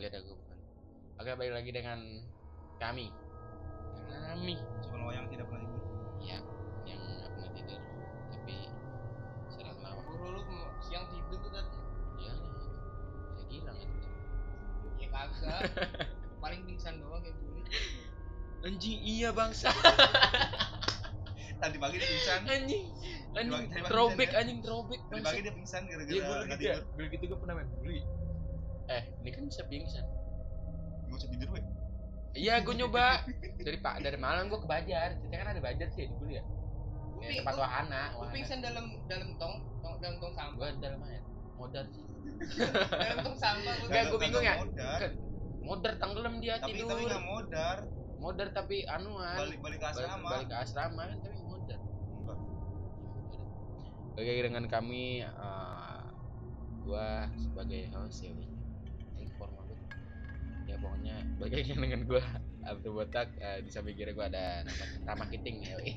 Lihat aku bukan. Oke, balik lagi dengan kami. Kami. Cuma lo yang tidak pernah tidur. Ya, yang nggak pernah tidur, tapi sering. Buru lu mau siang tidur tuh tadi. Ya, saya gila kan. Ya kagak. Paling pingsan doang kayak buli. Anjing iya bangsa. Tadi pagi dia pingsan. anjing. Anjing throwback pingsan anjing throwback Tadi pagi dia pingsan gara-gara Iya, gue gitu ya. Gue gitu gue pernah main bully. Eh, ini kan bisa pingsan. Nggak usah tidur, weh. Iya, gue nyoba dari pak dari Malang gue ke Bajar. Kita kan ada Bajar sih di bully ya. Gua Ya, tempat gua- wahana. Gua wahana. pingsan dalam dalam tong, tong dalam tong sampah. Gue dalam air. Modar sih. dalam tong sampah gua. Enggak, Kagak- gua bingung ya. Modar. Modar tenggelam dia Tapi tidur. tapi nggak modar. modar tapi anuan. Balik balik ke Balik- asrama. Balik ke asrama kan tapi modar. Oke dengan kami eh, gua sebagai host ya Ya pokoknya lagi dengan gua Abdul Botak eh, di samping kiri gua ada nama Rama Kiting ya Wi.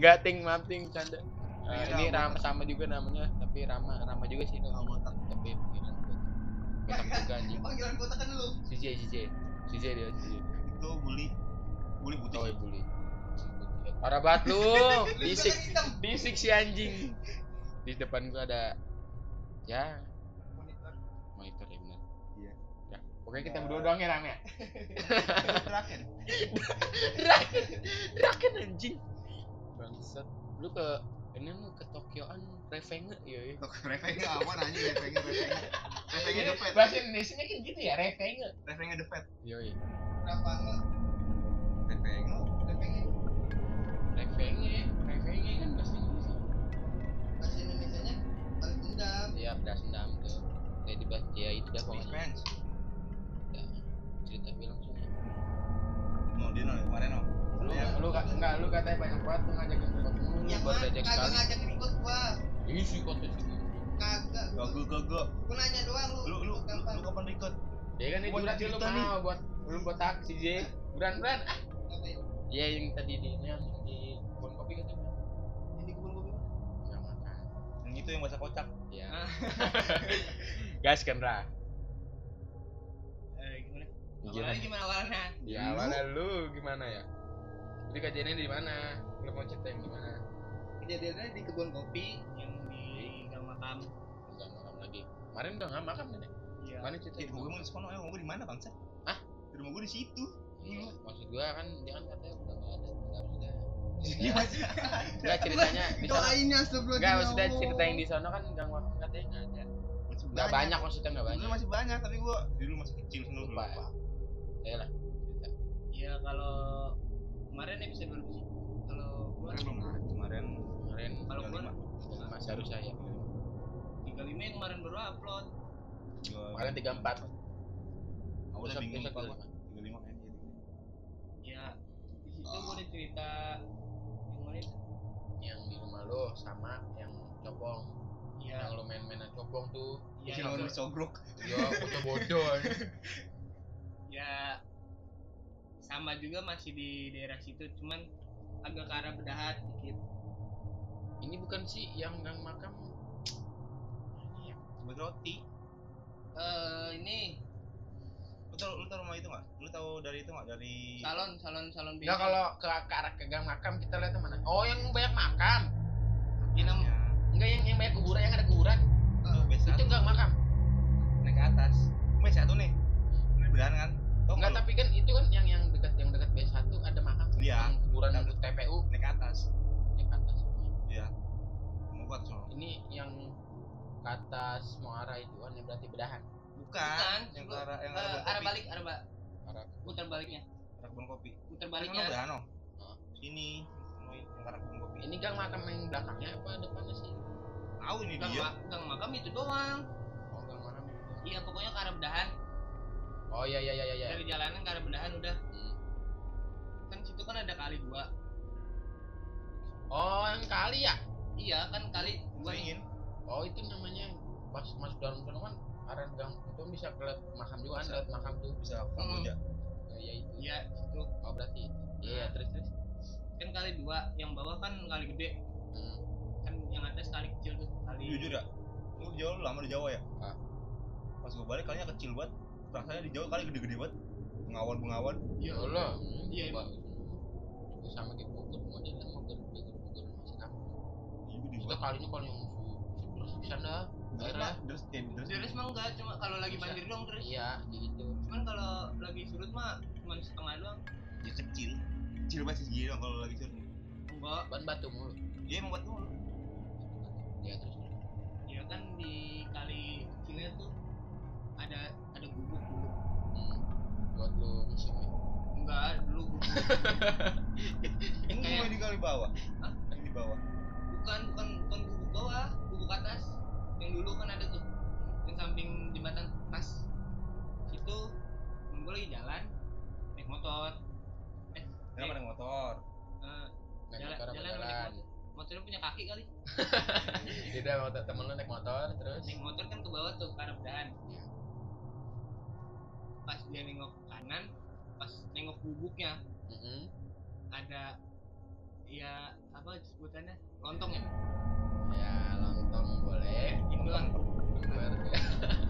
Enggak ting maaf ting canda. Iya, ini Rama. Sama juga namanya tapi Rama Rama juga sih Rama Botak. tapi panggilan Botak. Botak juga anjing. Panggilan kota kan lu. Si J si J. Si J dia si J. Itu bully. Bully putih. Oh, bully. Parah banget lu. Bisik, hitam. bisik si anjing. Di depan gua ada ya Monitor. monitor ya benar. Iya. Ya, pokoknya kita berdua doang ya Ram ya. Terakhir. Draken, Draken anjing. Bangsat. Lu ke ini lu ke Tokyoan Revenge ya. ya. Revenge aman aja Revenge Revenge. Revenge the Fed. Bahasa Indonesia nya kan gitu ya, Revenge. Revenge the Fed. Yo, iya. Berapa nggak? Revenge. Udah pengen Revenge, Revenge kan bahasa Indonesia. bahasa Indonesia-nya balas dendam. Iya, beras dendam tuh. Kayak dibahas ya itu dah pokoknya. Revenge. Ya, cerita film langsung. Mau dia nol kemarin no. lu Ya. lu ka- enggak lu katanya banyak banget tuh ngajakin tempat mulu Yang baru mana diajak kagak ngajakin ikut gua. ini sih konten sih Kagak. Gak gue gue gue. Gua nanya doang lu. Lu lu lu kapan? lu kapan ikut? ya kan itu Buat berarti lu mau buat lu buat taksi J buran buran ah ya yang tadi di ini yang di kebun kopi kan tuh Ini kebun kopi mana? nggak makan Yang itu yang bahasa kocak. ya Ah. gas kan Awalnya gimana awalnya? ya Lu? awalnya lu gimana ya jadi kejadiannya di mana lu mau cerita yang di mana Kejadiannya di kebun kopi yang di gang makam. nggak makan lagi kemarin udah nggak makan nih Iya. mana cerita Eh, gue mau di sono, eh, mau gue di mana bangsa? Hah? Di rumah gue di situ. Iya, maksud gua kan dia kan katanya udah nggak ada maksudnya Iya. Enggak ceritanya di sana Doainnya sebelum Enggak maksudnya cerita yang di sana kan gang waktu katanya enggak ada. Masih Enggak banyak maksudnya enggak banyak. Dulu masih banyak tapi gue dulu masih kecil dulu Lupa ya. Ya lah. Cerita. Iya kalau kemarin episode berapa sih? Kalau gua Kemarin belum ada. Kemarin Kemarin kalau tiga gua lima. masih harus saya. 35 yang kemarin baru upload. Kemarin 34. Aku udah bingung lima. Tiga lima kayaknya. Ya di situ gua ada cerita yang mana? Yang di rumah lo sama yang copong. Iya. Yang lo main-mainan copong tuh. Iya. Yang lu sogrok. Ya bodoh-bodoh. Ya sama juga masih di daerah situ cuman agak ke arah bedahat dikit. Ini bukan sih yang gang makam. Iya. Buat roti. Eh ini Lu tau, lu tau rumah itu nggak? Lu tahu dari itu nggak? Dari salon salon salon Enggak kalau ke, ke arah ke gang makam kita lihat mana? Oh, yang banyak makam. Ini nam- Ya, Enggak yang yang banyak kuburan, yang ada kuburan. itu biasa. Itu gang makam. naik ke atas. Mas satu nih. Ini bedahan kan? Tau Enggak, tapi kan itu kan yang yang dekat yang dekat B1 ada makam. Iya. Yang kuburan Yang- untuk TPU naik ke atas. ya ke atas semua. Iya. Mau gua ke sono. Ini yang ke atas mau arah itu kan yang berarti bedahan. Bukan. Bukan, Yang ke arah yang eh, arah arah kopi. balik arah ba- Arah putar baliknya Arah kebun kopi. putar Baliknya baliknya bedahan no. Oh. Sini. Yang arah kebun kopi. ini gang makam yang belakangnya apa depannya sih? Tahu ini gang, dia. ma- gang makam itu doang Oh, gang makam. itu. iya pokoknya ke arah bedahan Oh iya iya iya iya. dari jalanan ke arah bedahan udah Hmm. kan situ kan ada kali dua Oh, yang kali ya? iya kan kali dua nih ingin. Oh, itu namanya pas masuk dalam sana kan arah gang itu bisa ke makam juga kan, makam tuh. Bisa Hmm. Kamboja. Ya, ya itu. iya situ Oh, berarti itu. Iya, iya, terus terus. kan kali dua yang bawah kan kali gede Hmm. kan yang atas kali kecil tuh kali Jujur ya. Lu lu lama di Jawa ya? Ah. Pas gua balik kalinya kecil banget. Rasanya di Jawa kali gede-gede banget. Bengawan bengawan. iya Ya Allah. Iya. Itu sama kayak Bogor, modelnya Bogor, Bogor masih kampung. Iya gede Kita kalinya kalau yang terus di sana Terus daerah. terus terus Deres mah enggak cuma kalau lagi Bisa. banjir doang terus Iya, gitu. cuman kalau lagi surut mah cuma setengah doang ya kecil. Kecil banget sih dong kalau lagi surut. enggak Ban batu mulu. Iya emang buat mulu. Ya terus. ya kan di kali kecilnya tuh ada ada gubuk gubuk Hmm. Buat lu musim ya. enggak dulu gubuk Ini Kayak- di kali bawah. Hah? Yang di bawah. bukan bukan bukan gubuk bawah gubuk atas yang dulu kan ada tuh yang samping jembatan tas situ gue lagi jalan naik motor eh Kenapa naik motor? eh, Naik Jalan- motor apa jalan naik jalan? motornya punya kaki kali Tidak, motor temen lu naik motor terus. naik motor kan ke bawah tuh ke arah bedahan Iya. Pas dia nengok ke kanan pas nengok gubuknya Mm-mm. ada ya apa sebutannya lontong ya Ya lontong boleh. itu lah Lemper.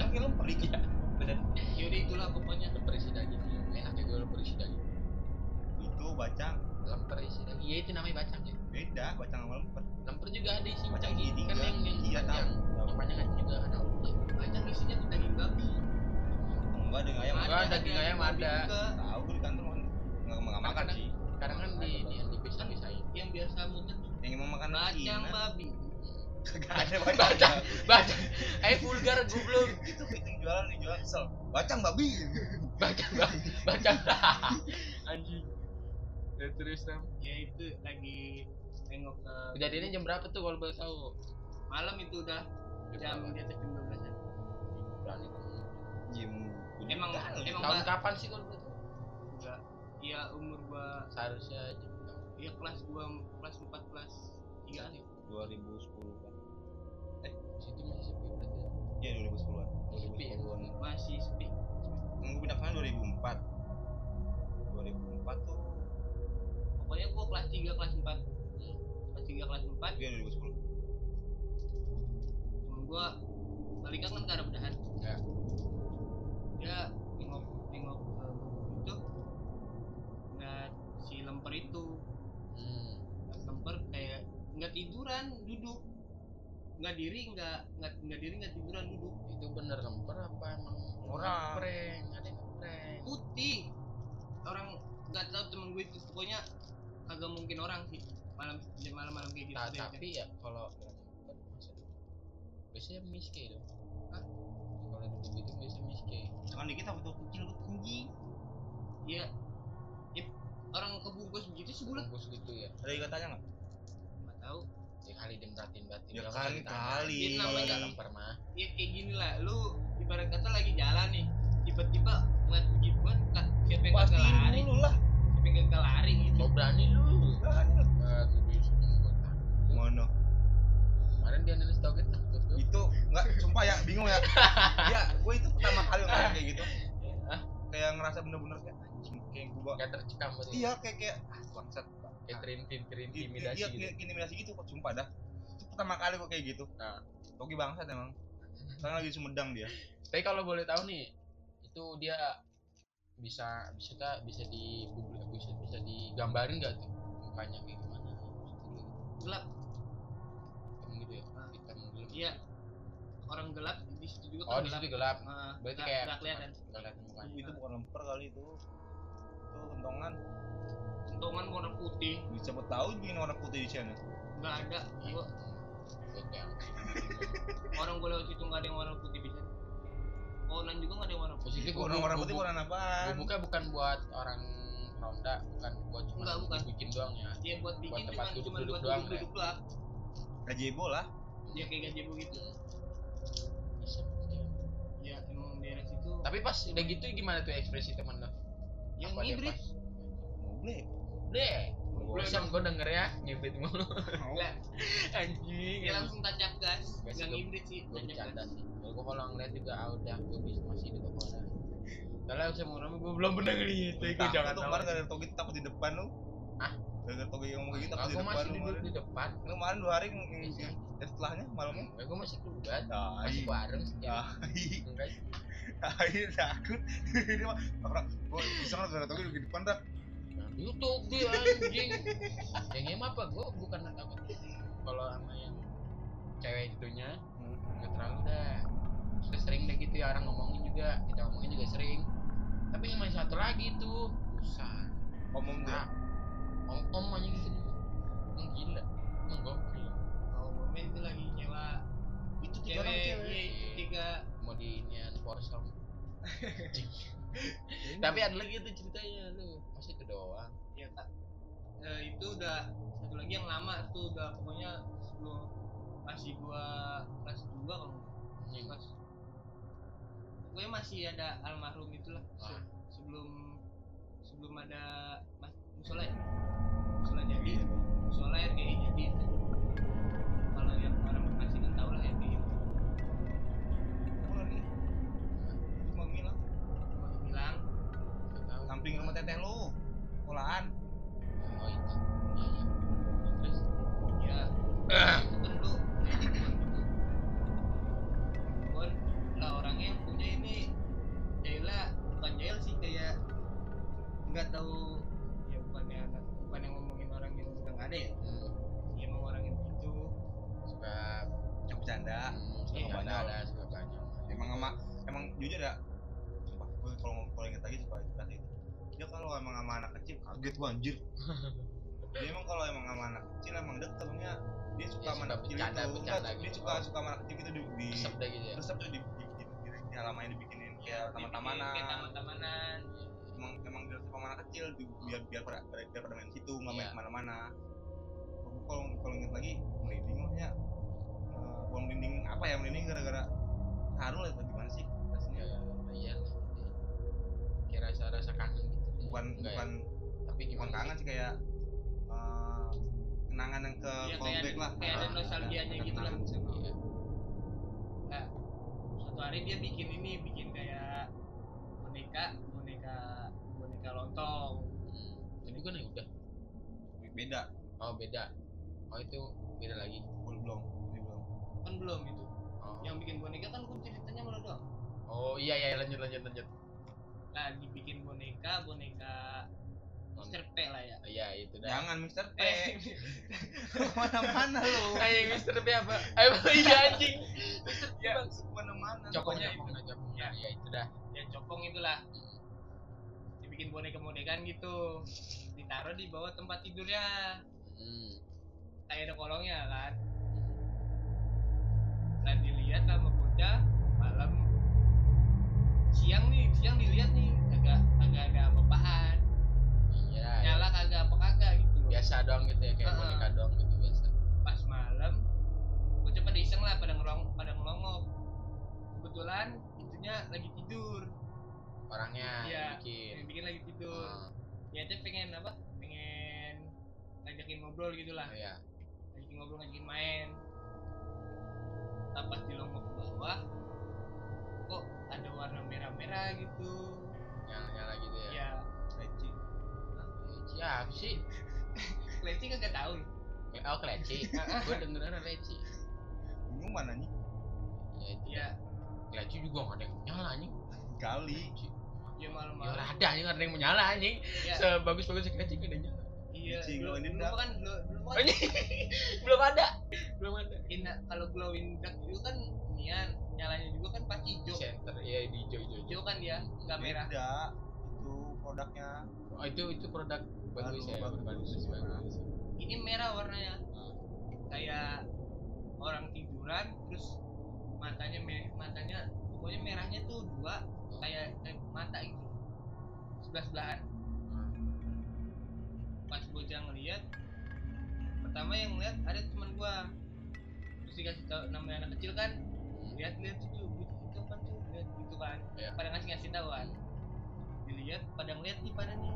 Kan lemper dikit. Bener. yaudah itulah pokoknya Lemper isi daging. Enak ya gue lemper isi daging. Itu bacang. Lemper isi daging. Iya itu namanya bacang ya. Beda bacang sama lemper. Lemper juga ada isi Bacang gini Kan yang yang Iya, panjang. tahu. Yang panjang kan juga ada. bacang isinya tuh daging babi Enggak ada ayam. Enggak, daging ayam ada. Tahu gue di kantor makan enggak enggak makan Kadang- sih. Kadang kan di di yang dipisah-pisahin. yang biasa muter tuh Yang emang makan bacang babi Enggak ada Bacang. bacang. Eh vulgar goblok. Itu itu jualan nih jualan kesel. Bacang babi. Bacang bacang. Anjing. Ya terus Nam. ya itu lagi nengok ke Kejadiannya jam berapa tuh kalau boleh tahu? malam itu udah jam di atas jam 12 an Berani kamu. Emang- emang- Tahun kapan sih kalau tahu? enggak ya umur gua Seharusnya jam berapa? ya kelas gua kelas 4 kelas 3 sih 2010 kan. Di situ masih sepi berarti. ya? Iya 2010-an. Sepi ya? 2010-an. masih sepi Yang gue pindah ke sana 2004. 2004 tuh pokoknya gua kelas 3 kelas 4 kelas 3 kelas 4 iya 2010. temen gua balik kan ke arah bedahan Ya. Dia nengok nengok ke gubuk itu ngeliat si lemper itu Hmm. ngeliat lemper kayak nggak tiduran duduk nggak diri nggak nggak nggak diri nggak tiduran duduk Itu bener lemper apa emang Orang. prank? Ada yang prank. putih orang nggak tahu temen gue itu pokoknya kagak mungkin orang sih malam malam malam kayak gitu Nah, tapi ya kalau biasanya miske dong. Hah? Kalau duduk itu biasanya miske. Jangan dikit apa tuh kecil tuh tinggi. ya, ya orang kebungkus begitu sebulan Bungkus gitu ya. Ada ikatanya enggak? nggak tahu Ya kali dia merhatiin batin. Ya kan, nggak ditanya. kali. Kalau Namanya- ada lemper mah. ya kayak gini lah lu ibarat kata lagi jalan nih tiba-tiba ngeliat begituan kak siapa yang kagak lari dulu lah. siapa yang kagak lari gitu So berani lu. Berani. Eh, sini gua takut. Mana? Kemarin dia nulis takut tuh. Itu enggak sumpah ya, bingung ya. Ya, gue itu pertama kali ngeliat kayak gitu. Ah. Kayak ngerasa bener-bener kayak anjing kayak gua. Kayak tercekam berarti. Iya, kayak kayak ah bangsat. Kayak terintim Iya, terintimidasi iya, gitu. kayak intimidasi gitu kok sumpah dah. Itu pertama kali gua kayak gitu. Nah. Togi bangsat emang. Sekarang lagi Sumedang dia. Tapi kalau boleh tahu nih, itu dia bisa bisa tak bisa di bisa bisa digambarin nggak tuh mukanya kayak gimana? Gitu. gelap Hitam gitu ya? Ah. Hitam gelap. iya orang gelap di situ juga Oh kan di gelap situ gelap. Nah, Berarti nggak- kayak nggak kelihatan nggak kelihatan mukanya. Itu bukan lemper kali itu. Itu kentongan. kentongan warna putih Disebut tahu bikin warna putih di sana. nggak ada gua orang gue lewat situ nggak ada yang warna putih bisa Pohonan juga nggak ada yang warna putih Posisi Warna warna putih warna apaan? Gubuknya bukan buat orang ronda, bukan buat cuma Enggak, bukan. bikin doang ya. dia buat bikin Buat cuma duduk-duduk buat doang, duduk duduk lah Gajebo lah. dia kayak gajebo gitu Tapi pas udah gitu gimana tuh ekspresi temen lo? yang Apa ngibrit pas? Moble. Deh, Boleh bosan gue denger ya ngibrit mulu. Lah, Anjing. dia langsung tancap gas gua- ngibrit sih Gue bercanda sih. Kalau gue kalau ngeliat juga ah udah gue bisa masih di toko ada. Kalau sama orang gue belum pernah ngeliat itu, gue jangan tahu. kemarin gak ada togi takut di depan lu. gara-gara toge ngomong kayak gitu Enggak, aku di depan masih lu duduk di depan Lu kemarin dua hari Iya. dan setelahnya malamnya gua masih keluar tai masih bareng tai enggak tai takut ini mah orang gua bisa kan gara-gara toge di depan dah YouTube dia anjing. Yang em apa? Gua bukan takut kalau sama yang cewek itunya nggak terlalu dah. Sudah sering deh gitu ya orang ngomongin juga kita ngomongin juga sering. Tapi yang masih satu lagi tuh susah ngomong tuh ya. nah, om om aja gitu emang gila emang gokil. Kalau momen itu lagi nyewa itu tiga orang cewek cewek. iya itu tiga mau di inian Porsche tapi ada lagi tuh ceritanya lu masih itu doang ya tak Eh, itu udah satu lagi yang lama tuh udah pokoknya sebelum masih gua kelas 2 kalau nggak anjing kelas pokoknya masih ada almarhum itulah Se- Ah. sebelum sebelum ada mas musola ya? Musola Iya, jadi musola RGI jadi samping sama teteh lu. Sekolahan. Oh itu. Iya. Iya. Terus ya kan dulu Bon lah orangnya yang punya ini Jaila bukan Jail sih kayak nggak tahu ya bukannya bukan yang ngomongin orang yang nggak ada ya. Ya emang orang yang gitu suka yang bercanda hmm, suka Iya, ada suka banyak. Emang sama emang jujur ya sumpah gue kalau kalau inget lagi suka itu dia kalau emang sama anak kecil kaget gua anjir. Dia emang kalau emang sama anak kecil emang deket soalnya dia suka sama anak kecil itu Enggak, dia gitu. suka suka sama anak kecil gitu di di resep gitu ya? resep tuh di di di, di, di dibikinin kayak taman-tamanan. taman-tamanan. Emang emang dia suka sama anak kecil di, biar biar pada biar, pada main situ nggak main Iya. ke mana-mana. Kalau kalau inget lagi merinding makanya uh, buang merinding apa ya merinding gara-gara haru atau gimana sih? Rasanya. Ya iya lah gitu ya. kayak rasa rasa kangen bukan Enggak ya? bukan tapi bukan gimana kangen sih? kayak uh, kenangan yang ke kayak callback ada- lah. kayak ada Ah, nostalgianya gitu lah. iya. Nah suatu hari dia bikin ini bikin kayak boneka boneka boneka lontong. Hmm. ini kan ya udah? Beda. Oh beda. Oh itu beda lagi. Belum belum belum kan belum itu. Oh. Yang bikin boneka kan gue ceritanya malah doang. Oh iya iya lanjut lanjut lanjut nah dibikin boneka boneka Mister P lah ya. Iya itu dah. Jangan Mister P. Eh. Mana-mana lu? Kayak Mister P apa? Eh iya anjing. Mister P ya bang mana-mana copong copong ya. Iya itu dah. Ya copong itulah. Dibikin boneka bonekaan gitu. Ditaruh di bawah tempat tidurnya. Hmm. kayak ada kolongnya kan? Nah dilihat sama bocah siang nih siang dilihat nih agak agak ada apa-apaan iya iya. nyala kagak apa kagak gitu biasa doang gitu ya kayak Ah. boneka doang gitu biasa. Pas malam bocah pada iseng lah pada ngelong pada ngelongok. Kebetulan itunya lagi tidur. Orangnya Iya. yang bikin. yang bikin lagi tidur. Oh, ya dia pengen apa? Pengen ngajakin ngobrol gitu lah. Iya. Ngajakin ngobrol ngajakin main. Pas dilongok ke bawah ada warna merah-merah gitu. Nyala nyala gitu ya? Ya Leci. Eh, siapa sih? Leci kagak tahu oh keleci gue dengeran keleci bingung mana nih? Ya itu ya keleci juga gak ada yang nyala anjing. Kali. Ya ya malam-malam ada anjing ada yang menyala anjing. Ya sebagus bagus keleci gak ada yang nyala. Iya. Leci, the dark. kan kan Anjing, belum ada. Belum ada. Ina, kalau glowing dark itu kan nian nyalanya juga kan pas hijau. Center iya di hijau hijau hijau. Kan dia nggak merah. Beda itu produknya. Oh itu itu produk bagus Baru, ya bagus, bagus bagus. bagus. Ini merah warnanya. Hmm. kayak orang tiduran terus matanya me- matanya pokoknya merahnya tuh dua kayak, kayak mata gitu. Sebelah sebelahan. Pas bocah ngeliat pertama yang ngeliat ada teman gua. Terus dikasih tau namanya anak kecil kan lihat lihat tuh itu kan tuh? Lihat gitu kan. Iya. pada ngasih ngasih tahu kan. Dilihat pada ngeliat nih pada nih.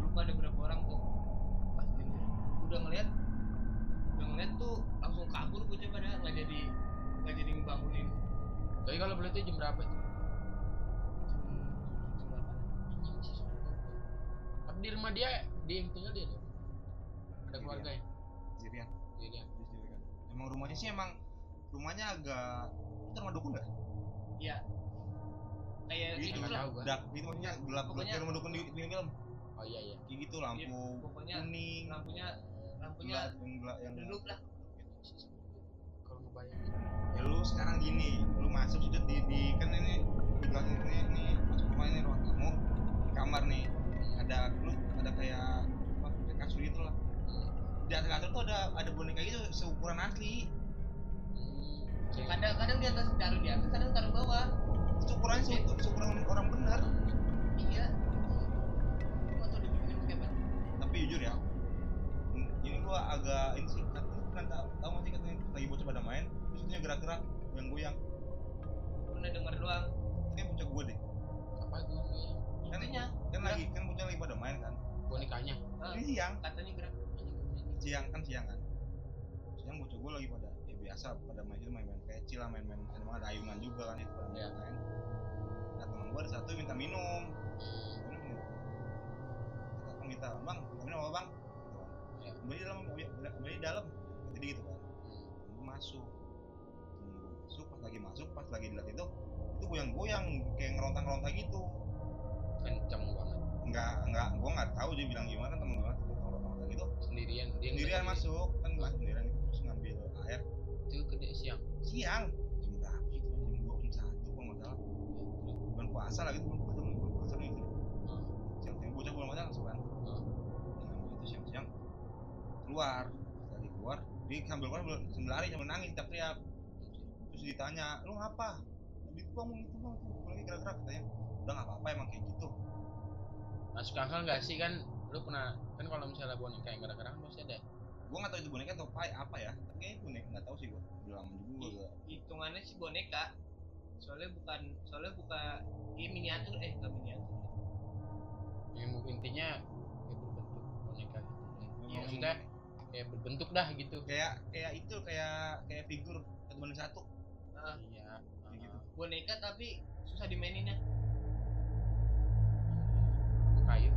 Dulu pada berapa orang tuh. Pas dilihat udah ngeliat udah ngeliat tuh langsung kabur bocah pada nggak jadi nggak jadi ngebangunin. Tapi kalau boleh tuh jam berapa tuh di rumah dia? Dia yang tinggal dia tuh ada keluarga ya sendirian. Jadi dia sendirian. Emang rumahnya sih emang rumahnya agak itu rumah dukun nggak? Iya. Kayak Gitu, gitu lah. dak gitu maksudnya gelap gelap Pokoknya- rumah dukun di film film? Oh iya iya. Kayak gitu lampu pokoknya kuning. lampunya lampunya gelap yang gelap yang duduk lah. kalau ngebayangin ya lu sekarang gini lu masuk sudah di, di kan ini di belakang ini ini masuk rumah ini ruang tamu di kamar nih. Ada lu ada kayak apa kayak kasur gitu lah. Di atas kasur tuh ada ada boneka gitu seukuran asli. Hmm, kayak- Kadang-kadang di atas taruh di atas, kadang taruh bawah. seukuran seukuran, seukuran orang benar Iya. Gua tuh dibikin kayak apa? tapi jujur ya hmm, ini gua agak ini sih katanya kan tahu tahu nggak sih katanya lagi bocah pada main terus itu gerak-gerak goyang-goyang Pernah denger doang. kayak bocah gua deh apa itu namanya? kan Intinya kan lagi kan bocah lagi pada main kan bonekanya eh, ini siang katanya gerak. siang kan siang kan siang bocah gue lagi pada biasa pada main itu main-main kecil lah main-main emang ada ayunan juga kan itu pada Iya. main nah teman gue ada satu minta minum. Hmm, minum kan minta bang minta minum apa bang? Gitu kan. Iya. kembali dalam kembali dalam. Jadi gitu kan. Hmm. Gua masuk. Masuk pas lagi masuk pas lagi dilihat itu itu goyang-goyang kayak ngerontak-ngerontak gitu. Kenceng banget. Nggak nggak gue nggak tahu dia bilang gimana temen gue itu ngerontak-ngerontak gitu. Sendirian dia sendirian masuk kan masuk sendirian itu gede siang. Siang? Jam berapa itu jam dua jam satu kalau nggak salah. Bulan puasa lagi bulan puasa bulan puasa gitu. Hmm. siang siang bocah bulan puasa langsung kan. Hmm. Nah, itu siang siang keluar. Lagi keluar dia sambil keluar sambil lari sambil nangis teriak teriak terus ditanya lu ngapa? Itu bang itu bang. Itu lagi gerak-gerak katanya. Udah nggak apa-apa emang kayak gitu. Masuk akal nggak sih? Kan lu pernah kan kalau misalnya boneka yang gerak-gerak kan pasti ada gua nggak tahu itu boneka atau apa apa ya tapi kayaknya boneka nggak tahu sih gua udah lama juga Hitungannya sih boneka. Soalnya bukan soalnya bukan ini miniatur eh enggak miniatur. yang intinya kayak berbentuk boneka gitu Iya, ya, maksudnya kayak berbentuk dah gitu kayak kayak itu kayak kayak figur satu banding satu iya Kayak gitu. boneka tapi susah dimaininnya. Itu kayu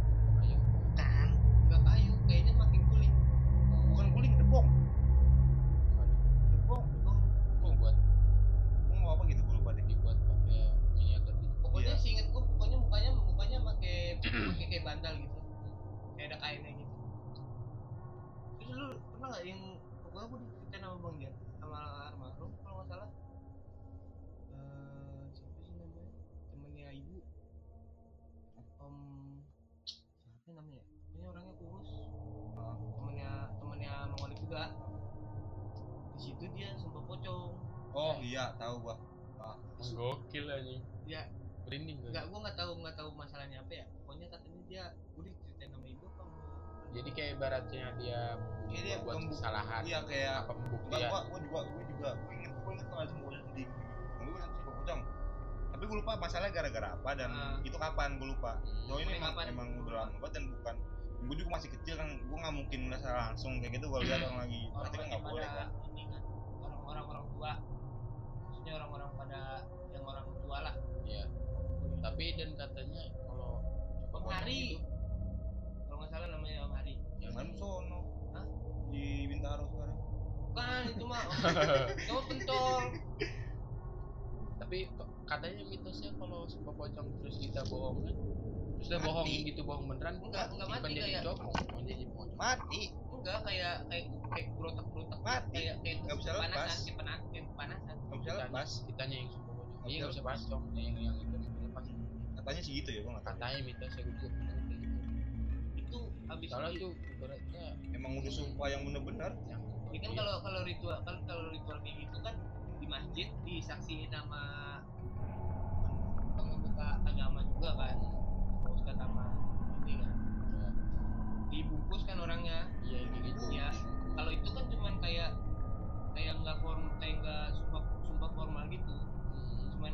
nggak gua nggak tahu nggak tahu masalahnya apa ya pokoknya katanya dia udah diceritain sama ibu apa mau jadi kayak ibaratnya dia dia buat kesalahan iya kayak apa pembuktian gua, gua juga, gua juga, gua inget, gua inget kalau semua sedih. Gua inget suka pocong. Tapi gua lupa masalahnya gara-gara apa dan Ah. itu kapan gua lupa. Hmm. So ini emang, kapan? emang udah lama banget dan bukan gua juga masih kecil kan, gua nggak mungkin secara langsung kayak gitu gua lihat orang lagi orang pasti kan nggak boleh kan. ini kan orang-orang orang tua maksudnya orang-orang pada yang orang tua lah Iya. Tapi dan katanya kalau Om Hari. kalau nggak salah namanya Om Hari Yang mana sono? Hah? Di Bintaro sekarang. bukan itu mah mah pentol tapi katanya mitosnya kalau sumpah pocong terus kita bohong kan terus dia Mati. bohongin gitu bohong beneran Enggak, enggak mati kayak- jadi pocong Mati. enggak kayak kayak kayak berotak berotak Mati. kayak kayak Nggak bisa lepas. panas kayak kepanasan Nggak bisa lepas. kitanya yang sumpah pocong iya nggak bisa pocong yang yang itu Katanya sih gitu ya, gua nggak katanya mitosnya gue juga pernah kayak gitu. Itu habis soalnya itu ibaratnya. Emang udah sumpah yang bener-bener. yang ini kan kalau kalau ritual kan kalau ritual kayak gitu kan di masjid disaksiin sama pengemuka agama juga kan. Ustadz sama ini kan. Ya, dibungkus kan orangnya. Iya gitu ya kalau itu kan cuman kayak kayak nggak form kayak nggak sumpah sumpah formal gitu. Hmm, cuman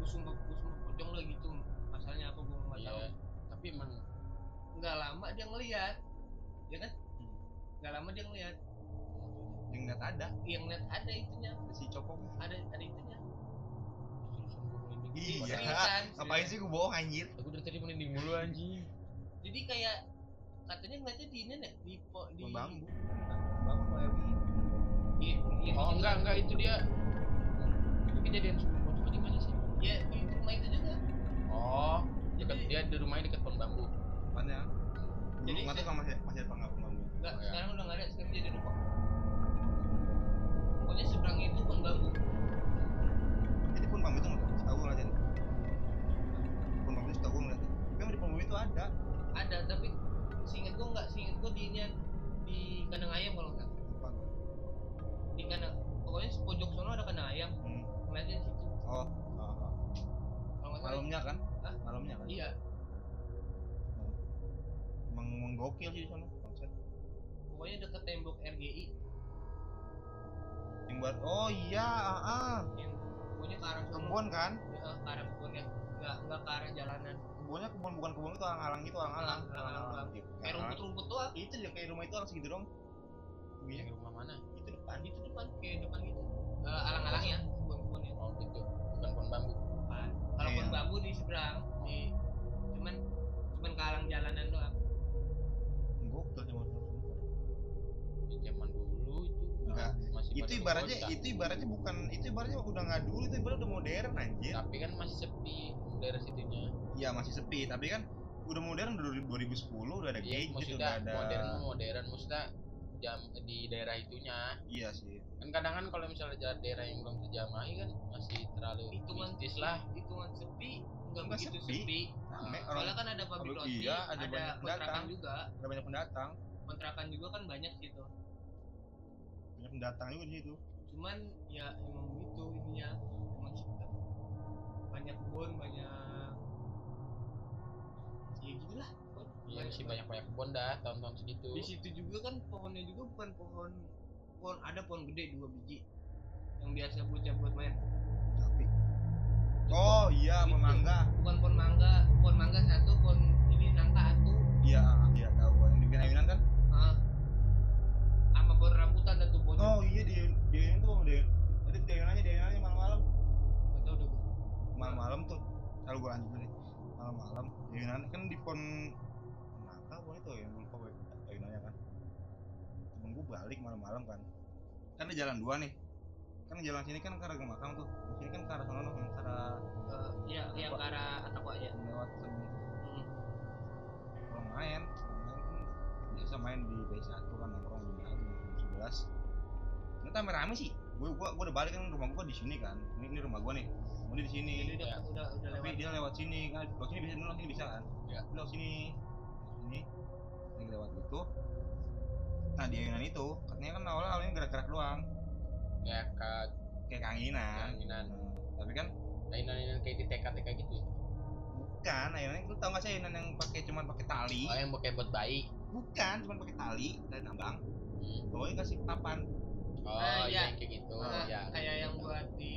gue sumpah gue sumpah pocong lah gitu masalahnya apa gue nggak tahu iya tapi emang nggak lama dia ngeliat ya kan Hmm. nggak lama dia ngeliat Yang nggak ada. yang net ada itunya si copong. ada ada itunya gue Iya. Ngapain sih gua bohong anjir? aku dari tadi merinding mulu anjing jadi kayak katanya ngeliatnya di ini nih di po di bambu. Bambu. Iya, iya, oh enggak enggak itu dia itu kejadian sebelumnya di mana sih Iya, di rumah itu juga. oh dekat dia di rumahnya dekat pohon bambu Dulu Jadi nggak tahu masih masih apa nggak pohon bambu. Enggak, Oh, iya. sekarang udah nggak ada, sekarang jadi ruko. Pokoknya seberangnya itu pohon bambu. Jadi pohon bambu itu nggak tahu. Tahu ngeliatin. Pohon bambu itu tahu ngeliatin. Tapi emang di pohon bambu itu ada. Ada, tapi seinget gua enggak, seinget gua di di kandang ayam kalau enggak. Lupa. Di kandang pokoknya pojok sono ada kandang ayam. Hmm. Ngeliatnya di situ. Oh. oh, oh. Nggak. Malamnya kan? Hah? Malamnya kan? Iya, Emang emang gokil sih di sana. Pokoknya deket tembok RGI Yang buat oh iya, ah, ah. yang pokoknya ke arah kebun kan? Ya, ke arah kebunnya. Enggak enggak ke arah jalanan. Kebunnya kebun bukan kebun itu alang-alang gitu, alang-alang. Alang- alang-alang. Iya, Kayak rumput-rumput doang. Itu dia kayak rumah itu harus segitu dong. Iya, di rumah mana itu depan. Itu depan kayak depan gitu. Eh, alang-alang ya, kebun-kebunnya. oh gitu bukan pohon bambu. Kalau Iya. pohon bambu di seberang, di cuman cuman ke alang jalanan doang. Gokil cuma di zaman dulu itu Enggak. masih itu ibaratnya bocah. itu ibaratnya bukan itu ibaratnya udah nggak dulu itu ibaratnya udah modern anjir. Tapi kan masih sepi daerah situnya. Iya masih sepi. Tapi kan udah modern udah 2010 udah ada iya gadget maksudnya udah ada modern modern maksudnya jam di daerah itunya. Iya sih. Kan kadang kan kalau misalnya da- daerah yang belum terjamai kan masih terlalu Hitungan mistis lah. Hitungan sepi Enggak begitu sepi. sepi. Ah, orang Soalnya kan ada public lotting, iya, ada ada, banyak kontrakan pendatang. juga. ada banyak pendatang Kontrakan juga kan banyak gitu. banyak pendatang juga di situ Cuman ya emang begitu ininya. Emang sih, banyak kebun, banyak ya gitulah. iya masih banyak banyak kebun dah tahun-tahun segitu Di situ juga kan pohonnya juga bukan pohon pohon ada pohon gede dua biji yang biasa bocah buat main. Oh iya Itu. memangga Bukan pohon mangga, pohon mangga satu, pohon ini nangka satu. iya iya tahu yang di pinggir ayunan kan? Ah. Sama pohon rambutan dan tuh pohon. oh iya di di ayunan tuh di ada di ayunannya di malam-malam. Nggak tahu deh malam-malam tuh. Selalu gua lanjut nih malam-malam di kan di pon nangka pon itu yang lupa gue ayunannya kan. Temen gua balik malam-malam kan. Kan di jalan dua nih kan jalan sini kan ke arah makam tuh. Di sini kan ke arah sana yang ke arah Eh, iya, yang ke arah Atakwa ya. lewat sini Hmm. kalau main main kan biasa main di B1 kan nongkrong di jam 11 nggak tahu rame sih. Gue gua, gua udah balik kan rumah gua di sini kan. Ini, ini rumah gua nih. Mau di sini. Jadi udah udah udah tapi lewat. dia lewat sini. Kan lewat sini bisa lewat sini bisa kan? Ya. Lewat sini. Sini. Ini lewat gitu nah di ayunan itu katanya kan awalnya awalnya gerak-gerak doang ya ke kayak Keanginan. Nah, tapi kan lain-lain kayak di TK TK gitu bukan ayunan itu tau gak sih ayunan yang pakai cuman pakai tali? Oh yang pakai buat bayi? Bukan cuman pakai tali dan abang Hmm. kasih papan. Oh Ah, iya iya. yang kayak gitu. Nah, ya kayak yang buat di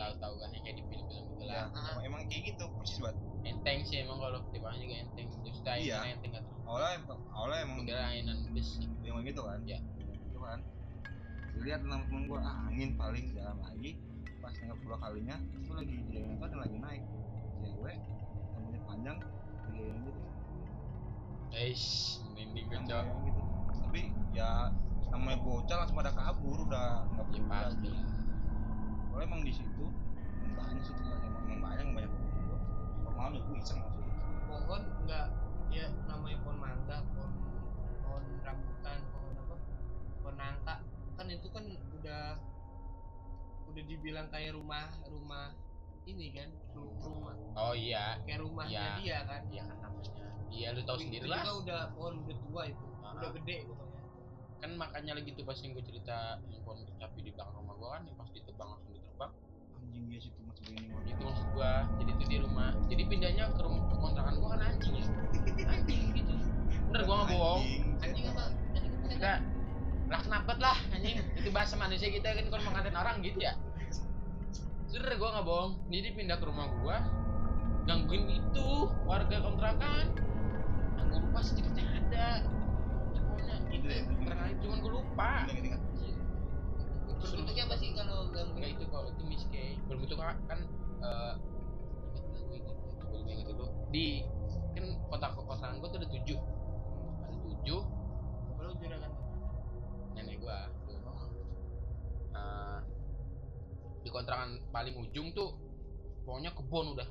tahu tahu kan kayak di film-film gitu ya, lah Ah. emang, emang kayak gitu persis buat enteng sih emang kalau timbangan juga enteng. Justru Iya. ayunan enteng kan awalnya awalnya emang kira ayunan besi emang gitu kan? Iya. gitu kan dilihat teman temen gua ah angin paling jalan lagi. Pas nengok dua kalinya itu lagi di itu ada lagi naik. Cewek rambutnya panjang ayunan gitu. Eish, kocok bayang gitu. Tapi ya namanya bocah langsung pada kabur udah nggak ya peduli pasti lagi. Soalnya emang di situ banyak sih tuh emang, emang banyak banyak gua kalau malam ya gua iseng masuk pohon enggak ya namanya pohon mangga, pohon pohon rambutan, pohon apa? Pohon nangka. Kan itu kan udah udah dibilang kayak rumah rumah ini kan ru- rumah. Oh iya. Kayak rumahnya Iya. dia kan. Iya kan namanya. Iya lu tahu Itu sendiri juga lah. udah pohon udah tua itu. Ah. udah gede pokoknya kan. Makanya lagi tuh pas yang gue cerita yang pohon kecapi di belakang rumah gua kan yang pas ditebang langsung diterbang. Anjing dia situ masuk ini itu maksud gua jadi tuh di rumah. Jadi pindahnya ke rumah ke kontrakan gua kan anjing ya. Anjing gitu. Bener gua nggak bohong. Anjing apa? Anjing apa? Enggak lah kenapa lah anjing? Itu bahasa manusia kita kan kalau mau ngatain orang gitu ya. Bener gua nggak bohong. Jadi pindah ke rumah gua gangguin itu warga kontrakan. Aku lupa sedikitnya ada. Pokoknya itu Iya, iya. kontrakan cuman gua lupa. Berbentuknya apa sih kalau gangguin? Enggak itu kalau itu miskey. Belum itu kan ingat nggak gue ingat dulu di kan kota kotaan gue tuh ada tujuh pokoknya kebon udah.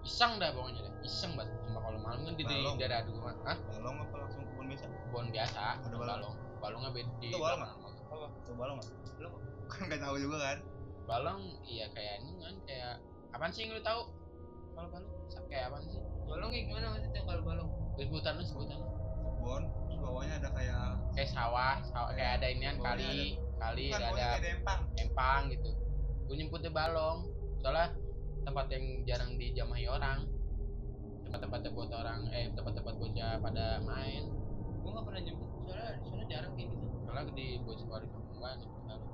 Iseng dah pokoknya dah iseng banget. Cuma kalau malam kan di daerah rumah ah balong apa langsung kebun biasa? Kebon biasa. Ada balong. balong. Balongnya beda. Di Itu balong gua. Tuh balong nggak? Lu kan nggak tahu juga kan? Balong iya kayak ini kan kayak apaan sih yang lu tahu? Kalau balong? Kayak apaan sih? Balong kayak gimana maksudnya kalau balong? Sebutan lu sebutan lu. kebun terus bawahnya ada kayak kayak sawah, sawah kayak ada inian kali kali bukan ada bawahnya kayak ada empang. empang gitu gue nyebutnya balong. Soalnya tempat yang jarang dijamahi orang. Tempat-tempatnya buat orang eh tempat-tempat bocah pada main. Gua nggak pernah nyebut soalnya di sana jarang kayak gitu. Soalnya di bocah warga kampung gua nyebut balong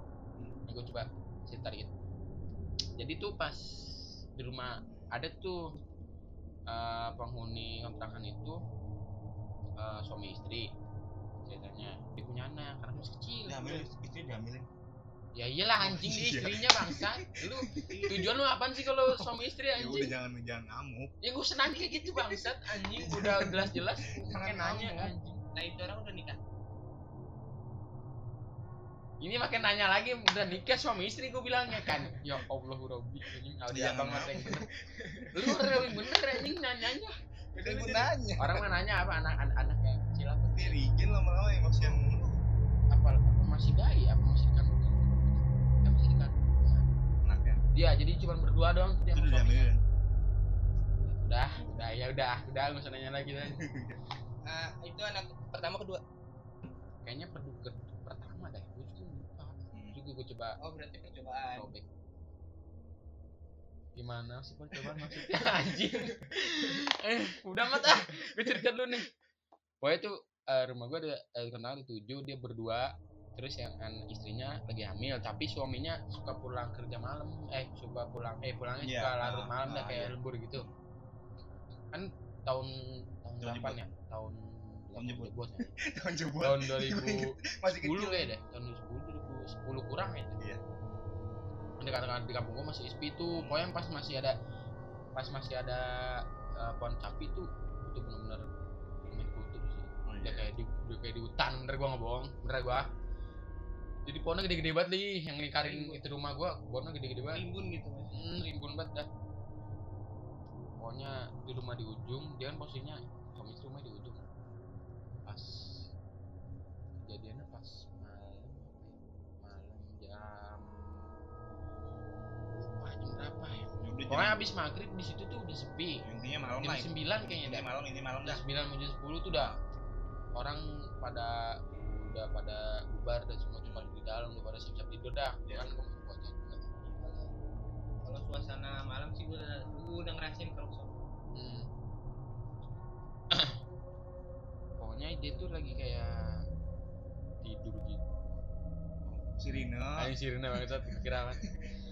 nah, gue coba cerita dikit jadi tuh pas di rumah ada tuh eh, penghuni kontrakan itu eh, suami istri ceritanya. Dia punya anak karena masih kecil. Diambil istri diambilin ya iyalah anjing Oh, dia iya. istrinya bangsa lu tujuan lu apaan sih kalau suami istri ya udah anjing jangan jangan ngamuk. Ya gue senang kayak gitu bangsat. Anjing udah jelas-jelas pakai nanya anjing. Nah itu orang udah nikah. Ini makin nanya lagi udah nikah suami istri gue bilangnya kan. Ya Allah Robbi anjing Jangan banget yang bener. Lu yang bener anjing nanyanya Udah gue nanya. Orang mah nanya apa anak anak anak yang kecil apa? Tapi Rigin lama-lama emosian mulu. Apa, apa masih bayi apa dia jadi cuma berdua doang itu sama udah diambilin. Udah udah ya udah udah nggak usah nanya lagi dah Ah, itu anak pertama kedua? Kayaknya perdu ke pertama dah gue juga lupa. Hmm. juga gue coba oh berarti percobaan. robek gimana sih percobaan maksudnya? Anjing. Eh udah mat ah. Gue cerita dulu nih. Pokoknya tuh eh, rumah gue ada eh, kenal ada tujuh dia berdua terus yang kan istrinya lagi hamil tapi suaminya suka pulang kerja malam. Eh suka pulang eh pulangnya Iya, suka larut ah, malam dah ah, kayak iya. lembur gitu. Kan tahun tahun berapa ya? Tahun Tahun jebot ya. tahun jebot tahun 2000 masih sepuluh kecil kayak deh tahun 2010 2010 kurang ya. Iya. Katakan di kampung gua masih ispi tuh pokoknya pas masih ada pas masih ada eh, pohon sapi tuh itu benar-benar main kultur sih. Oh, udah iya. kayak di udah kayak di hutan bener gua nggak bohong bener gua jadi pohonnya gede-gede banget nih yang lingkarin itu rumah gua pohonnya gede-gede banget. Rimbun gitu mas. Hmm, rimbun banget dah. Pokoknya di rumah di ujung dia kan posisinya istri rumah di ujung. Pas kejadiannya pas malam malam jam lupa jam berapa ya? Ya udah pokoknya habis maghrib di situ tuh udah sepi. Intinya malam jam sembilan kayaknya ini dah. malam ini malam jam dah. sembilan jam sepuluh tuh udah orang pada udah pada bubar dan semua cuma dalam udah pada siap-siap tidur dah Iya. kan kalau suasana malam sih gua udah udah ngerasain kalau so Hmm. Pokoknya dia tuh lagi kayak tidur gitu. sirine Ayo sirine banget saat kira kan.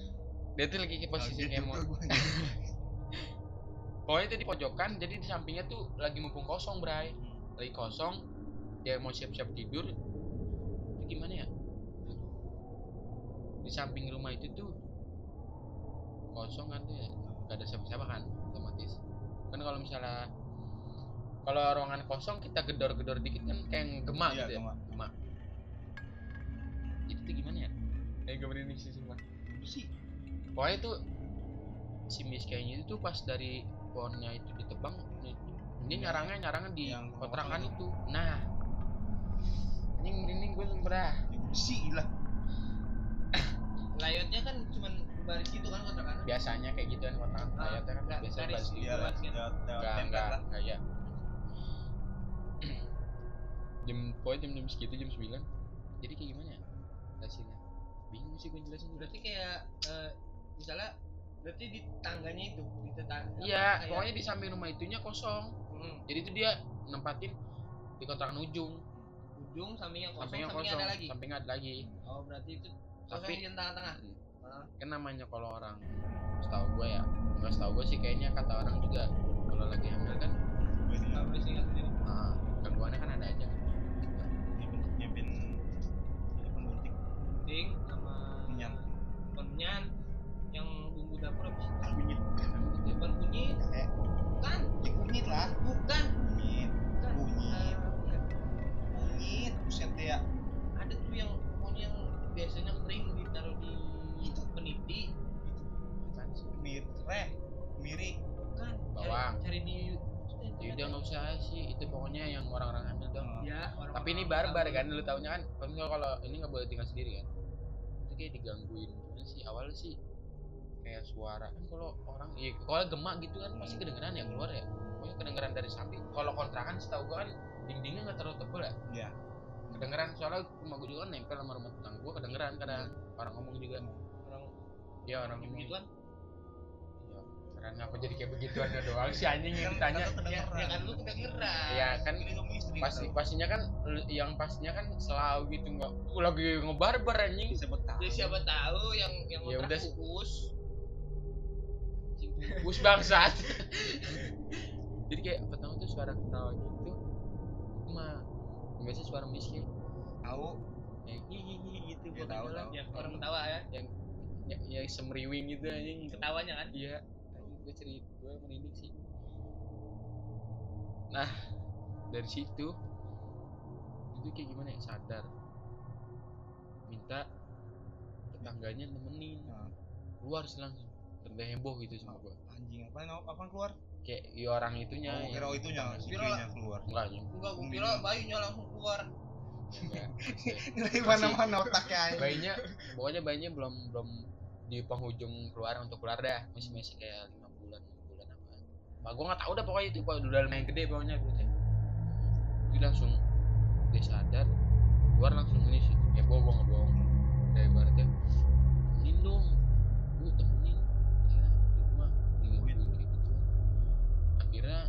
Dia tuh lagi ke posisi kayak mau. gua. Pokoknya itu di pojokan, jadi di sampingnya tuh lagi mumpung kosong, Bray. Lagi kosong, dia mau siap-siap tidur. Itu gimana ya? Di samping rumah itu tuh kosong kan tuh ya, gak ada siapa-siapa kan, otomatis. Kan kalau misalnya kalau ruangan kosong kita gedor-gedor dikit kan kayak gemak Iya, gitu ya. gemak. Jadi tuh gimana ya? Kayak gak berani sih. Apa sih Pokoknya itu si Miss kayaknya itu pas dari pohonnya itu ditebang ini nyarangnya nyarangnya di Yang kontrakan kosong itu. Nah, ini ini gue sumberah. ya besi lah layotnya kan cuman baris gitu kan kontrakan Biasanya kayak gitu kan kontrakan Ah, layarnya kan enggak, biasanya baris. gitu. gitu. iya kan? lewat Enggak, enggak, enggak ya. jam pokoknya jam jam segitu jam 9 jadi kayak gimana ya? Hasilnya bingung sih gue jelasin berarti kayak eh, misalnya berarti di tangganya itu di tetangga iya pokoknya di samping rumah itunya kosong. Hmm, jadi itu dia nempatin di kontrakan ujung. Ujung sampingnya kosong sampingnya sampingnya kosong. ada lagi? Sampingnya ada lagi. Oh berarti itu Tapi- di tengah-tengah? Kan namanya kalau orang setahu gue ya nggak setahu gue sih kayaknya kata orang juga kalau lagi hamil kan sendiri ah, gangguannya kan ada aja. Kan nyepin nyepin penting sama Menyan. bukan yang bumbu dapur apa sih? Kunyit bukan kunyit kan lu taunya kan kalau kalau ini nggak boleh tinggal sendiri kan itu kayak digangguin gimana sih? Awalnya sih kayak suara kan kalau orang iya kalau gemak gitu kan pasti kedengeran ya keluar ya. Pokoknya kedengeran dari samping. Kalau kontrakan setahu gua kan dindingnya nggak terlalu tebel ya. Iya. kedengeran soalnya rumah gua juga kan nempel sama rumah tetangga gua kedengeran kadang orang ngomong juga. Orang ya orang ngomong gitu kan keren ngapa jadi kayak begituan doang sih anjing yang Kan ditanya ya, ya kan lu kedengeran ya kan pasti pastinya kan yang pastinya kan selalu gitu nggak "Uh, lagi ngebarbar anjing. Bisa betah. ya siapa tahu yang yang Ya udah fokus bus. Bangsat. Jadi kayak pertama tuh suara ketawa gitu itu mah biasa suara miskin. Tahu. yang hihihi gitu Ya, tahu, lah. tahu. ya orang ketawa ya. Yang ya, ya semriwing gitu anjing. Ketawanya kan? Iya gue cerita gue merinding sih. Nah dari situ itu kayak gimana ya? Sadar. Minta tetangganya nemenin. Nah. keluar sih langsung. Udah heboh gitu sama gua. Anjing apa apa keluar? kayak ya orang itunya Oh, kira yang itunya, Kira keluar. enggak enggak gua Bumi kira bayinya langsung keluar. Dari mana-mana otaknya anjing. bayinya pokoknya bayinya belum belum di penghujung keluar untuk keluar dah. Masih masih kayak lima bulan enam bulan apa nah, gua nggak tahu dah pokoknya itu kalau udah main gede pokoknya perutnya itu langsung dia sadar keluar langsung ini sih ya bohong bohong. Kayak ibaratnya temenin dong bu temenin saya di rumah digangguin kayak gitu. Akhirnya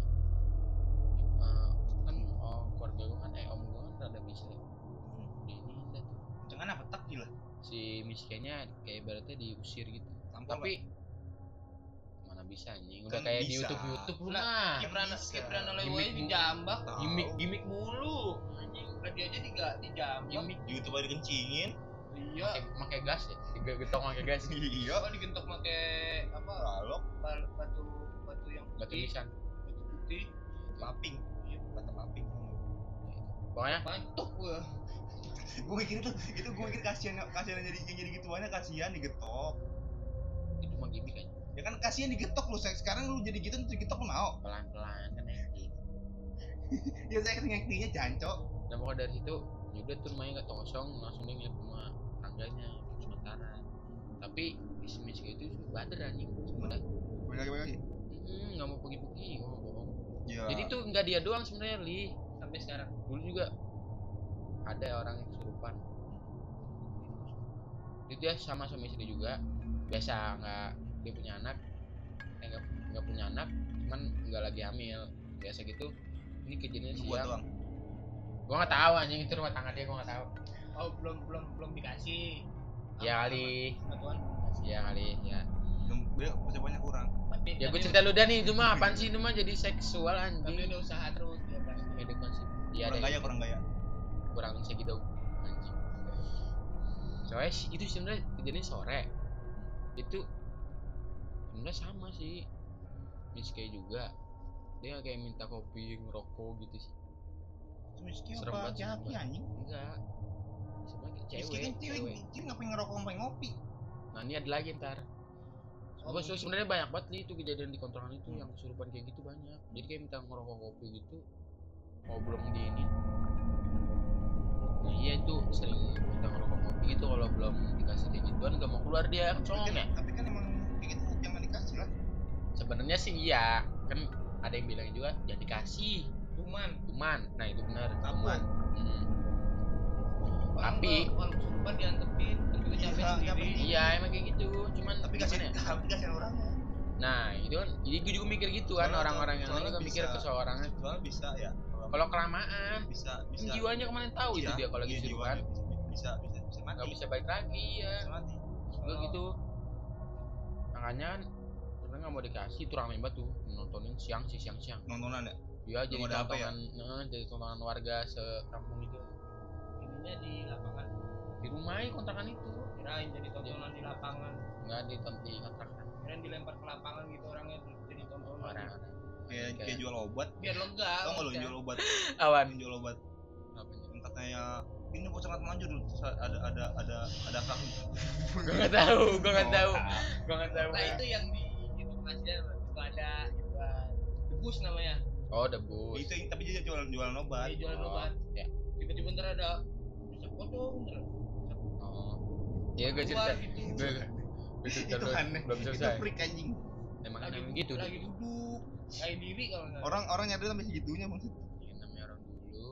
eh, kan oh, keluarga gua kan eh om gua kan rada bisa ya. Di ini tuh. Jangan apa? Tak gila. si miskinnya kayak ibaratnya diusir gitu. Tampol tapi bisa anjing. Udah Kan kayak di. YouTube YouTube lu Lah, mah. Kiprana. Kiprana bu- dijambak. Gimmick gimmick mulu. Anjing lagi aja diga dijambak. Gimmick. YouTube aja dikencingin. iya. Pakai gas ya? Digetong pakai gas. Iya. apa digentok pakai apa? Balok, bal- batu batu yang batu putih. nisan batu putih. Paping. Iya, bata paping. pokoknya bantuk gua. Gue mikir itu itu gue mikir kasihan kasihan jadi jadi gituannya kasihan digetok. Itu mah gimmick aja ya kan kasihan digetok lu sekarang lu jadi gitu digetok lu mau. Pelan pelan kan acting ya saya kan actingnya jancok dan pokoknya dari situ yaudah tuh rumahnya nggak kosong langsung dia nginep rumah tangganya sementara. Tapi si miskin itu bader anjing. Sebenarnya. Balik lagi balik lagi. Hmm, nggak mau pergi-pergi gua nggak bohong. Ya jadi tuh nggak dia doang sebenarnya li. Sampai sekarang. Dulu juga ada orang yang kesurupan. Itu dia sama suami istri juga. Biasa nggak dia punya anak eh nggak punya anak cuman nggak lagi hamil. Biasa gitu. Ini kejadian buat siang. doang? Gua nggak tahu anjing itu rumah tangga dia gua nggak tahu. Oh belum belum belum dikasih. Ya kali. ya kali ya belum dia banyak kurang. Tapi ya gue tapi- cerita lu dah nih itu mah apaan sih itu mah jadi seksual tapi anjing. udah usaha terus dia pasti edukasi iya kurang ada gaya kurang gaya. Kurang segitu anjing. Soalnya sih- itu sebenarnya kejadian sore. Itu sebenarnya sama sih. Miss Kay juga. Dia kayak minta kopi ngerokok gitu sih. Miskin Serem apa jaki serem anjing? Enggak. Sebenarnya kayak miskin cewek kan cewek. cewek ngapain ngerokok ngapain ngopi. Nah ini ada lagi ntar. Oh, Gua gitu. sebenarnya banyak banget nih itu kejadian di kontrakan itu yang kesurupan kayak gitu banyak. Jadi kayak minta ngerokok kopi gitu mau belum di ini. Nah iya itu sering minta ngerokok kopi gitu kalau belum dikasih kayak gituan gak mau keluar dia songong kan, ya. tapi kan emang kayak gitu jangan dikasih lah. Sebenarnya sih iya. Kan ada yang bilang juga jangan dikasih cuman. Cuman. Nah itu benar. Kapan? Hmm. orang Tapi- kalau kalau kesurupan diantepin kan juga capek Iya, iya emang kayak gitu. Cuman tapi kasih ya? tapi kasihan orangnya nah itu kan jadi gue juga mikir gitu kan orang-orang yang lain juga mikir bisa- ke seorangnya soalnya bisa ya kalau kelamaan bisa bisa. kan jiwanya kemarin tahu itu Iya, dia kalau iya, kesurupan jiwanya bisa bisa bisa mati nggak bisa balik lagi ya. Bisa mati. Gue gitu. Makanya kan nggak mau dikasih itu ramai banget tuh nontonin siang sih siang siang nontonan ya? Ya jadi ada apa ya? tontonan nah, jadi tontonan warga sekampung itu. Ininya di lapangan. Di rumah ya kontrakan itu. Kirain jadi tontonan di lapangan. Nggak di di kontrakan. Kirain dilempar ke lapangan gitu orangnya jadi tontonan. Orang kayak Kayak- kayak jual obat. Biar lega tau nggak lo jual obat? Awan jual obat. Apa yang katanya ini bos sangat manjur terus ada ada ada ada kasus gue nggak tahu gue nggak tahu. Oh, gue nggak tahu. Nah itu yang di itu masjid itu ada gitu kan debus namanya. Oh debus. Itu tapi dia jualan jualan obat Dia jualan Oh, obat ya tiba-tiba ntar ada bisa potong ntar. Oh. Iya gue cerita. keluar gitu. Gue gue cerita itu dulu aneh. belum itu selesai. freak anjing. Emang lagi emang gitu lagi duduk kayak diri kalau nggak. Orang orang nyadar sampai segitunya bang Iya, namanya orang dulu.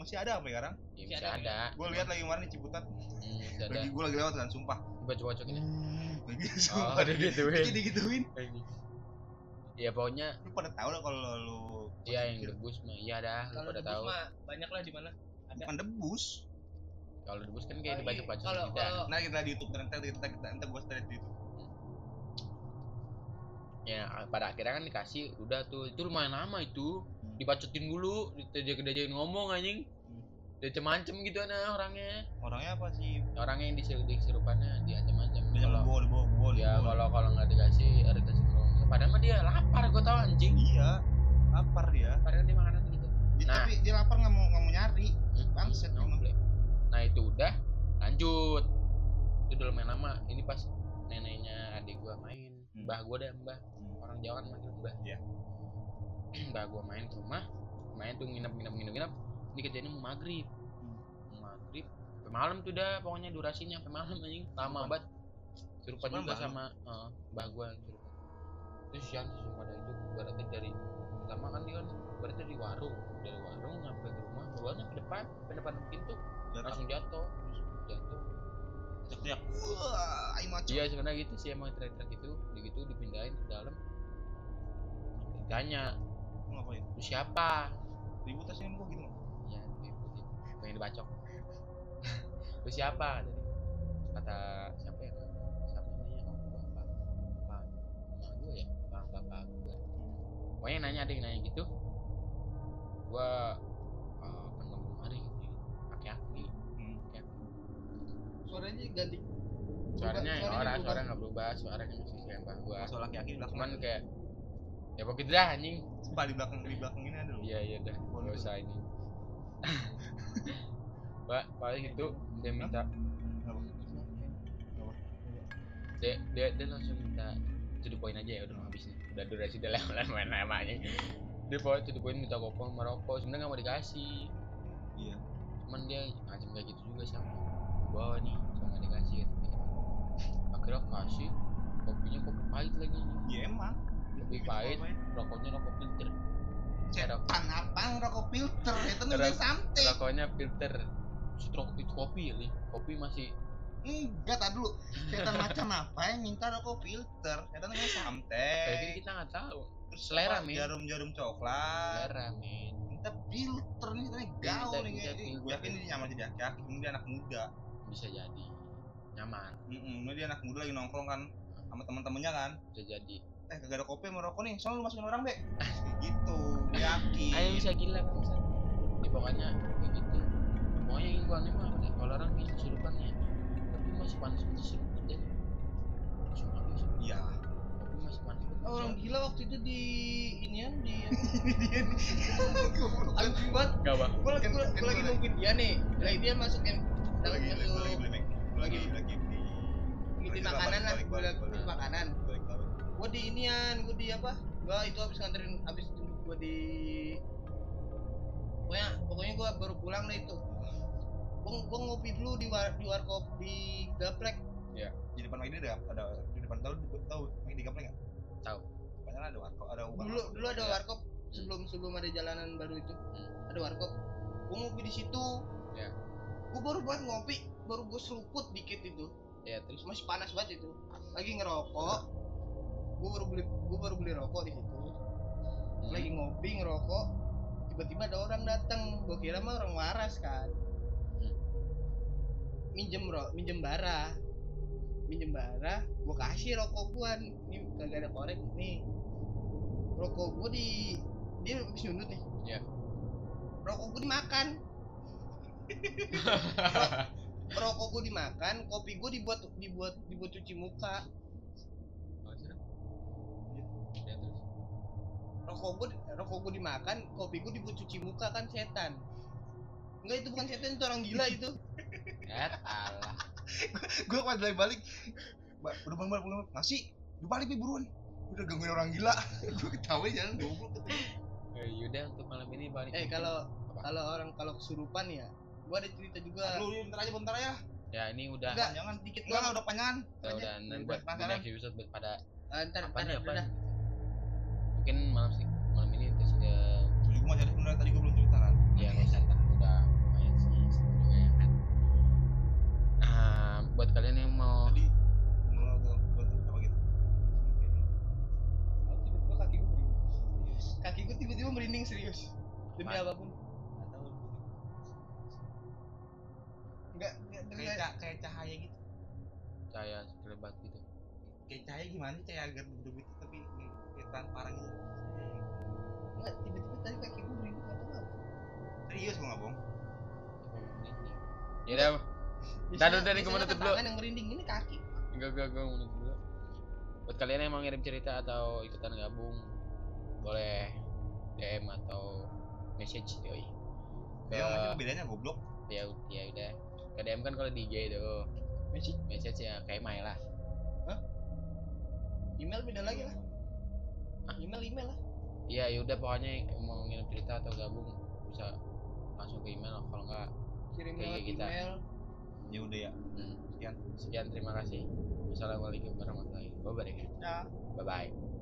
Masih ada apa sekarang? Ya Masih bisa ada, ada. Gue lihat lagi kemarin di Ciputat. Hmm, lagi gue lagi lewat kan sumpah coba coba coba ini lagi oh ada gituin jadi gituin ya pokoknya lu pada tahu lah kalau lu iya yang debus mah iya dah lu kalau pada tahu mah banyak lah di mana. Ada. Bukan debus. Kalau debus kan Oh, kayak iya. dibaca baca kalau kita kalau nah kita di YouTube nanti kita kita nanti gue setel di YouTube. Ya pada akhirnya kan dikasih udah tuh itu lumayan lama itu. Dibacotin dulu ditajak-tajakin ngomong anjing. Dia macem gitu nah orangnya. Orangnya apa sih? Orangnya yang disuruh disurupannya diancam-ancam dia kalau bawa dibawa bawa ya kalau kalau nggak dikasih ada dikasih ngomong padahal mah dia lapar gue tau anjing. Iya lapar dia padahal dia makanan gitu. Dia- Nah. tapi dia lapar nggak mau nggak mau nyari. Hmm, Bangset no, boleh. nah itu udah. Lanjut. Itu udah lumayan lama. Ini pas neneknya adik gua main. Hmm. mbah gua dah mbah. Orang Jawa kan manggil mbah. Iya. mbah gua main ke rumah. Main tuh nginep nginep nginep nginep. Ini kejadian mau maghrib. Mau maghrib. Sampai malam tuh dah pokoknya durasinya. Sampai malam anjing. Lama banget surupan Surupan juga sama eh, mbah gua yang terus yang suruh pada itu berarti dari pertama kan dia kan berarti dari warung. Dari warung nyampe ke rumah bawahnya ke depan ke depan pintu langsung jatuh terus jatuh. Teriak wah ayo maco iya sebenarnya gitu sih emang teriak-teriak gitu. Di gitu dipindahin ke dalam. Ditanya ngapain? Lu siapa? Ribut aja gua gitu. Ya diikutin pengen dibacok. Lu siapa? jadi kata pokoknya nanya ada yang nanya gitu. Gua uh, hari gitu. Aki-aki Hmm. aki-aki suaranya ganti. Suaranya suaranya orang suara nggak berubah. Suaranya masih kayak mbah gua. Soal laki-laki di belakang cuman kayak ya pokoknya dah anjing. Sumpah di belakang di belakang ini ada loh iya iya dah. Nggak usah ini. Pak paling itu dia minta. Apa? dia dia dia langsung minta to the point aja ya udah habis nih udah durasi udah lewat main namanya dia bawa to the point minta kopong merokok sebenarnya nggak mau dikasih. Iya. Cuman dia ngajak kayak gitu juga sama bawa nih sama dikasih gitu. akhirnya kasih kopinya kopi pahit lagi. Ya emang. Kopi pahit rokoknya rokok filter. Setan apa rokok filter? Itu nulis sampai rokoknya filter. Terus rokok itu kopi ya kopi masih enggak tak dulu. Setan macam apa yang minta rokok filter? Setan namanya kayak sampai kita nggak tahu. Selera, apa, men. jarum-jarum coklat. Selera men. Minta filter nih sebenarnya gaul nih kayak gue yakin dia nyaman jadi laki-laki mungkin dia anak muda? Bisa jadi. Nyaman. Mm dia anak muda lagi nongkrong kan sama teman-temannya kan? Bisa jadi. Eh kagak ada kopi sama rokok nih. Soalnya lu masukin orang be Kayak gitu yakin. Ayo bisa gila bangsa ya pokoknya kayak gitu. Pokoknya yang gua aneh mah deh kalau orang ini kesurupannya tapi masih panas banget seruput deh Sumpah, iya. Kopi masih panas banget Oh, orang gila waktu itu di inian di dia goblok anjing banget. Gak bang gue lagi Kan- gua, kan lagi gua- nungguin dia nih. Lagi dia Gua lagi masuk lagi beli Mac. Gua lagi lagi di di makanan lah gue lagi di makanan. gue di inian gue di apa? Gue itu habis nganterin habis jemput gue di pokoknya pokoknya gue baru pulang lah itu. Gue gue ngopi dulu di war di warkop di gaplek. Di depan lagi ada ada di depan tahu tahu lagi di gaplek nggak? Tahu. Padahal ada warkop ada warkop. dulu dulu ada Iya. warkop sebelum sebelum ada jalanan baru itu. Hmm. ada warkop. Gue ngopi di situ. Iya. gue baru banget ngopi baru gue seruput dikit itu. Ya terus? Masih panas banget itu. Lagi ngerokok. Gue baru beli gue baru beli rokok di situ. Hmm, lagi ngopi ngerokok. Tiba-tiba ada orang datang gue kira mah orang waras kan. Hmm. Minjem ro minjem bara. Minjem bara gue kasih rokok gue nih kagak ada korek nih. Rokok gue di dia habis nyundut nih. Iya. rokok gue dimakan. Rokok gue dimakan kopi gue dibuat dibuat dibuat cuci muka. Oh, serem. ya terus? Rokok gue rokok gue dimakan kopi gue dibuat cuci muka kan setan. Enggak itu bukan setan itu orang gila itu ya alah. Gue pas balik balik udah bang balik balik ngasih udah balik Pi, buruan. Udah gangguin orang gila. Gue ketawa jalan goblok. Eh, yaudah untuk malam ini paling Eh kalau kalau orang kalau kesurupan ya, gua ada cerita juga. lu bentar aja bentar ya ya ini udah. Enggak, jangan dikit enggak doang. udah panjangan udah, udah Udah buat next episode buat pada Ah, ntar, apa ntar, nih apa mungkin malam sih malam ini terus udah jadi gua jadi bener tadi gua belum cerita kan. Ya nggak usah buat kalian yang mau tadi mau apa gitu tiba-tiba kaki gua merinding. Kaki gua tiba-tiba merinding serius. Demi Apaan? apa pun. Nggak tahu. Enggak, enggak kayak ca- kayak cahaya gitu cahaya sekelebat gitu kayak cahaya gimana sih cahaya agak gitu tapi kayak transparan gitu Enggak, tiba-tiba tadi kaki gua merinding tahu apa. serius gua nggak bohong ya udah Ntar dulu, Biasanya- Dani, gua mau biasanya nutup kan dulu. tangan yang merinding ini kaki. enggak enggak enggak mau nunggu dulu buat kalian yang mau ngirim cerita atau ikutan gabung boleh DM atau message yoi ke ya masih bedanya goblok ya ya udah ke DM kan kalau di IG itu Message message ya kayak mail lah email beda lagi lah. Hah? Email email lah. iya yaudah pokoknya mau ngirim cerita atau gabung bisa langsung ke email kalau enggak Kirim lewat kita. email. Ya udah ya. Hmm. sekian. Sekian terima kasih. Wassalamualaikum warahmatullahi wabarakatuh. Ya. bye bye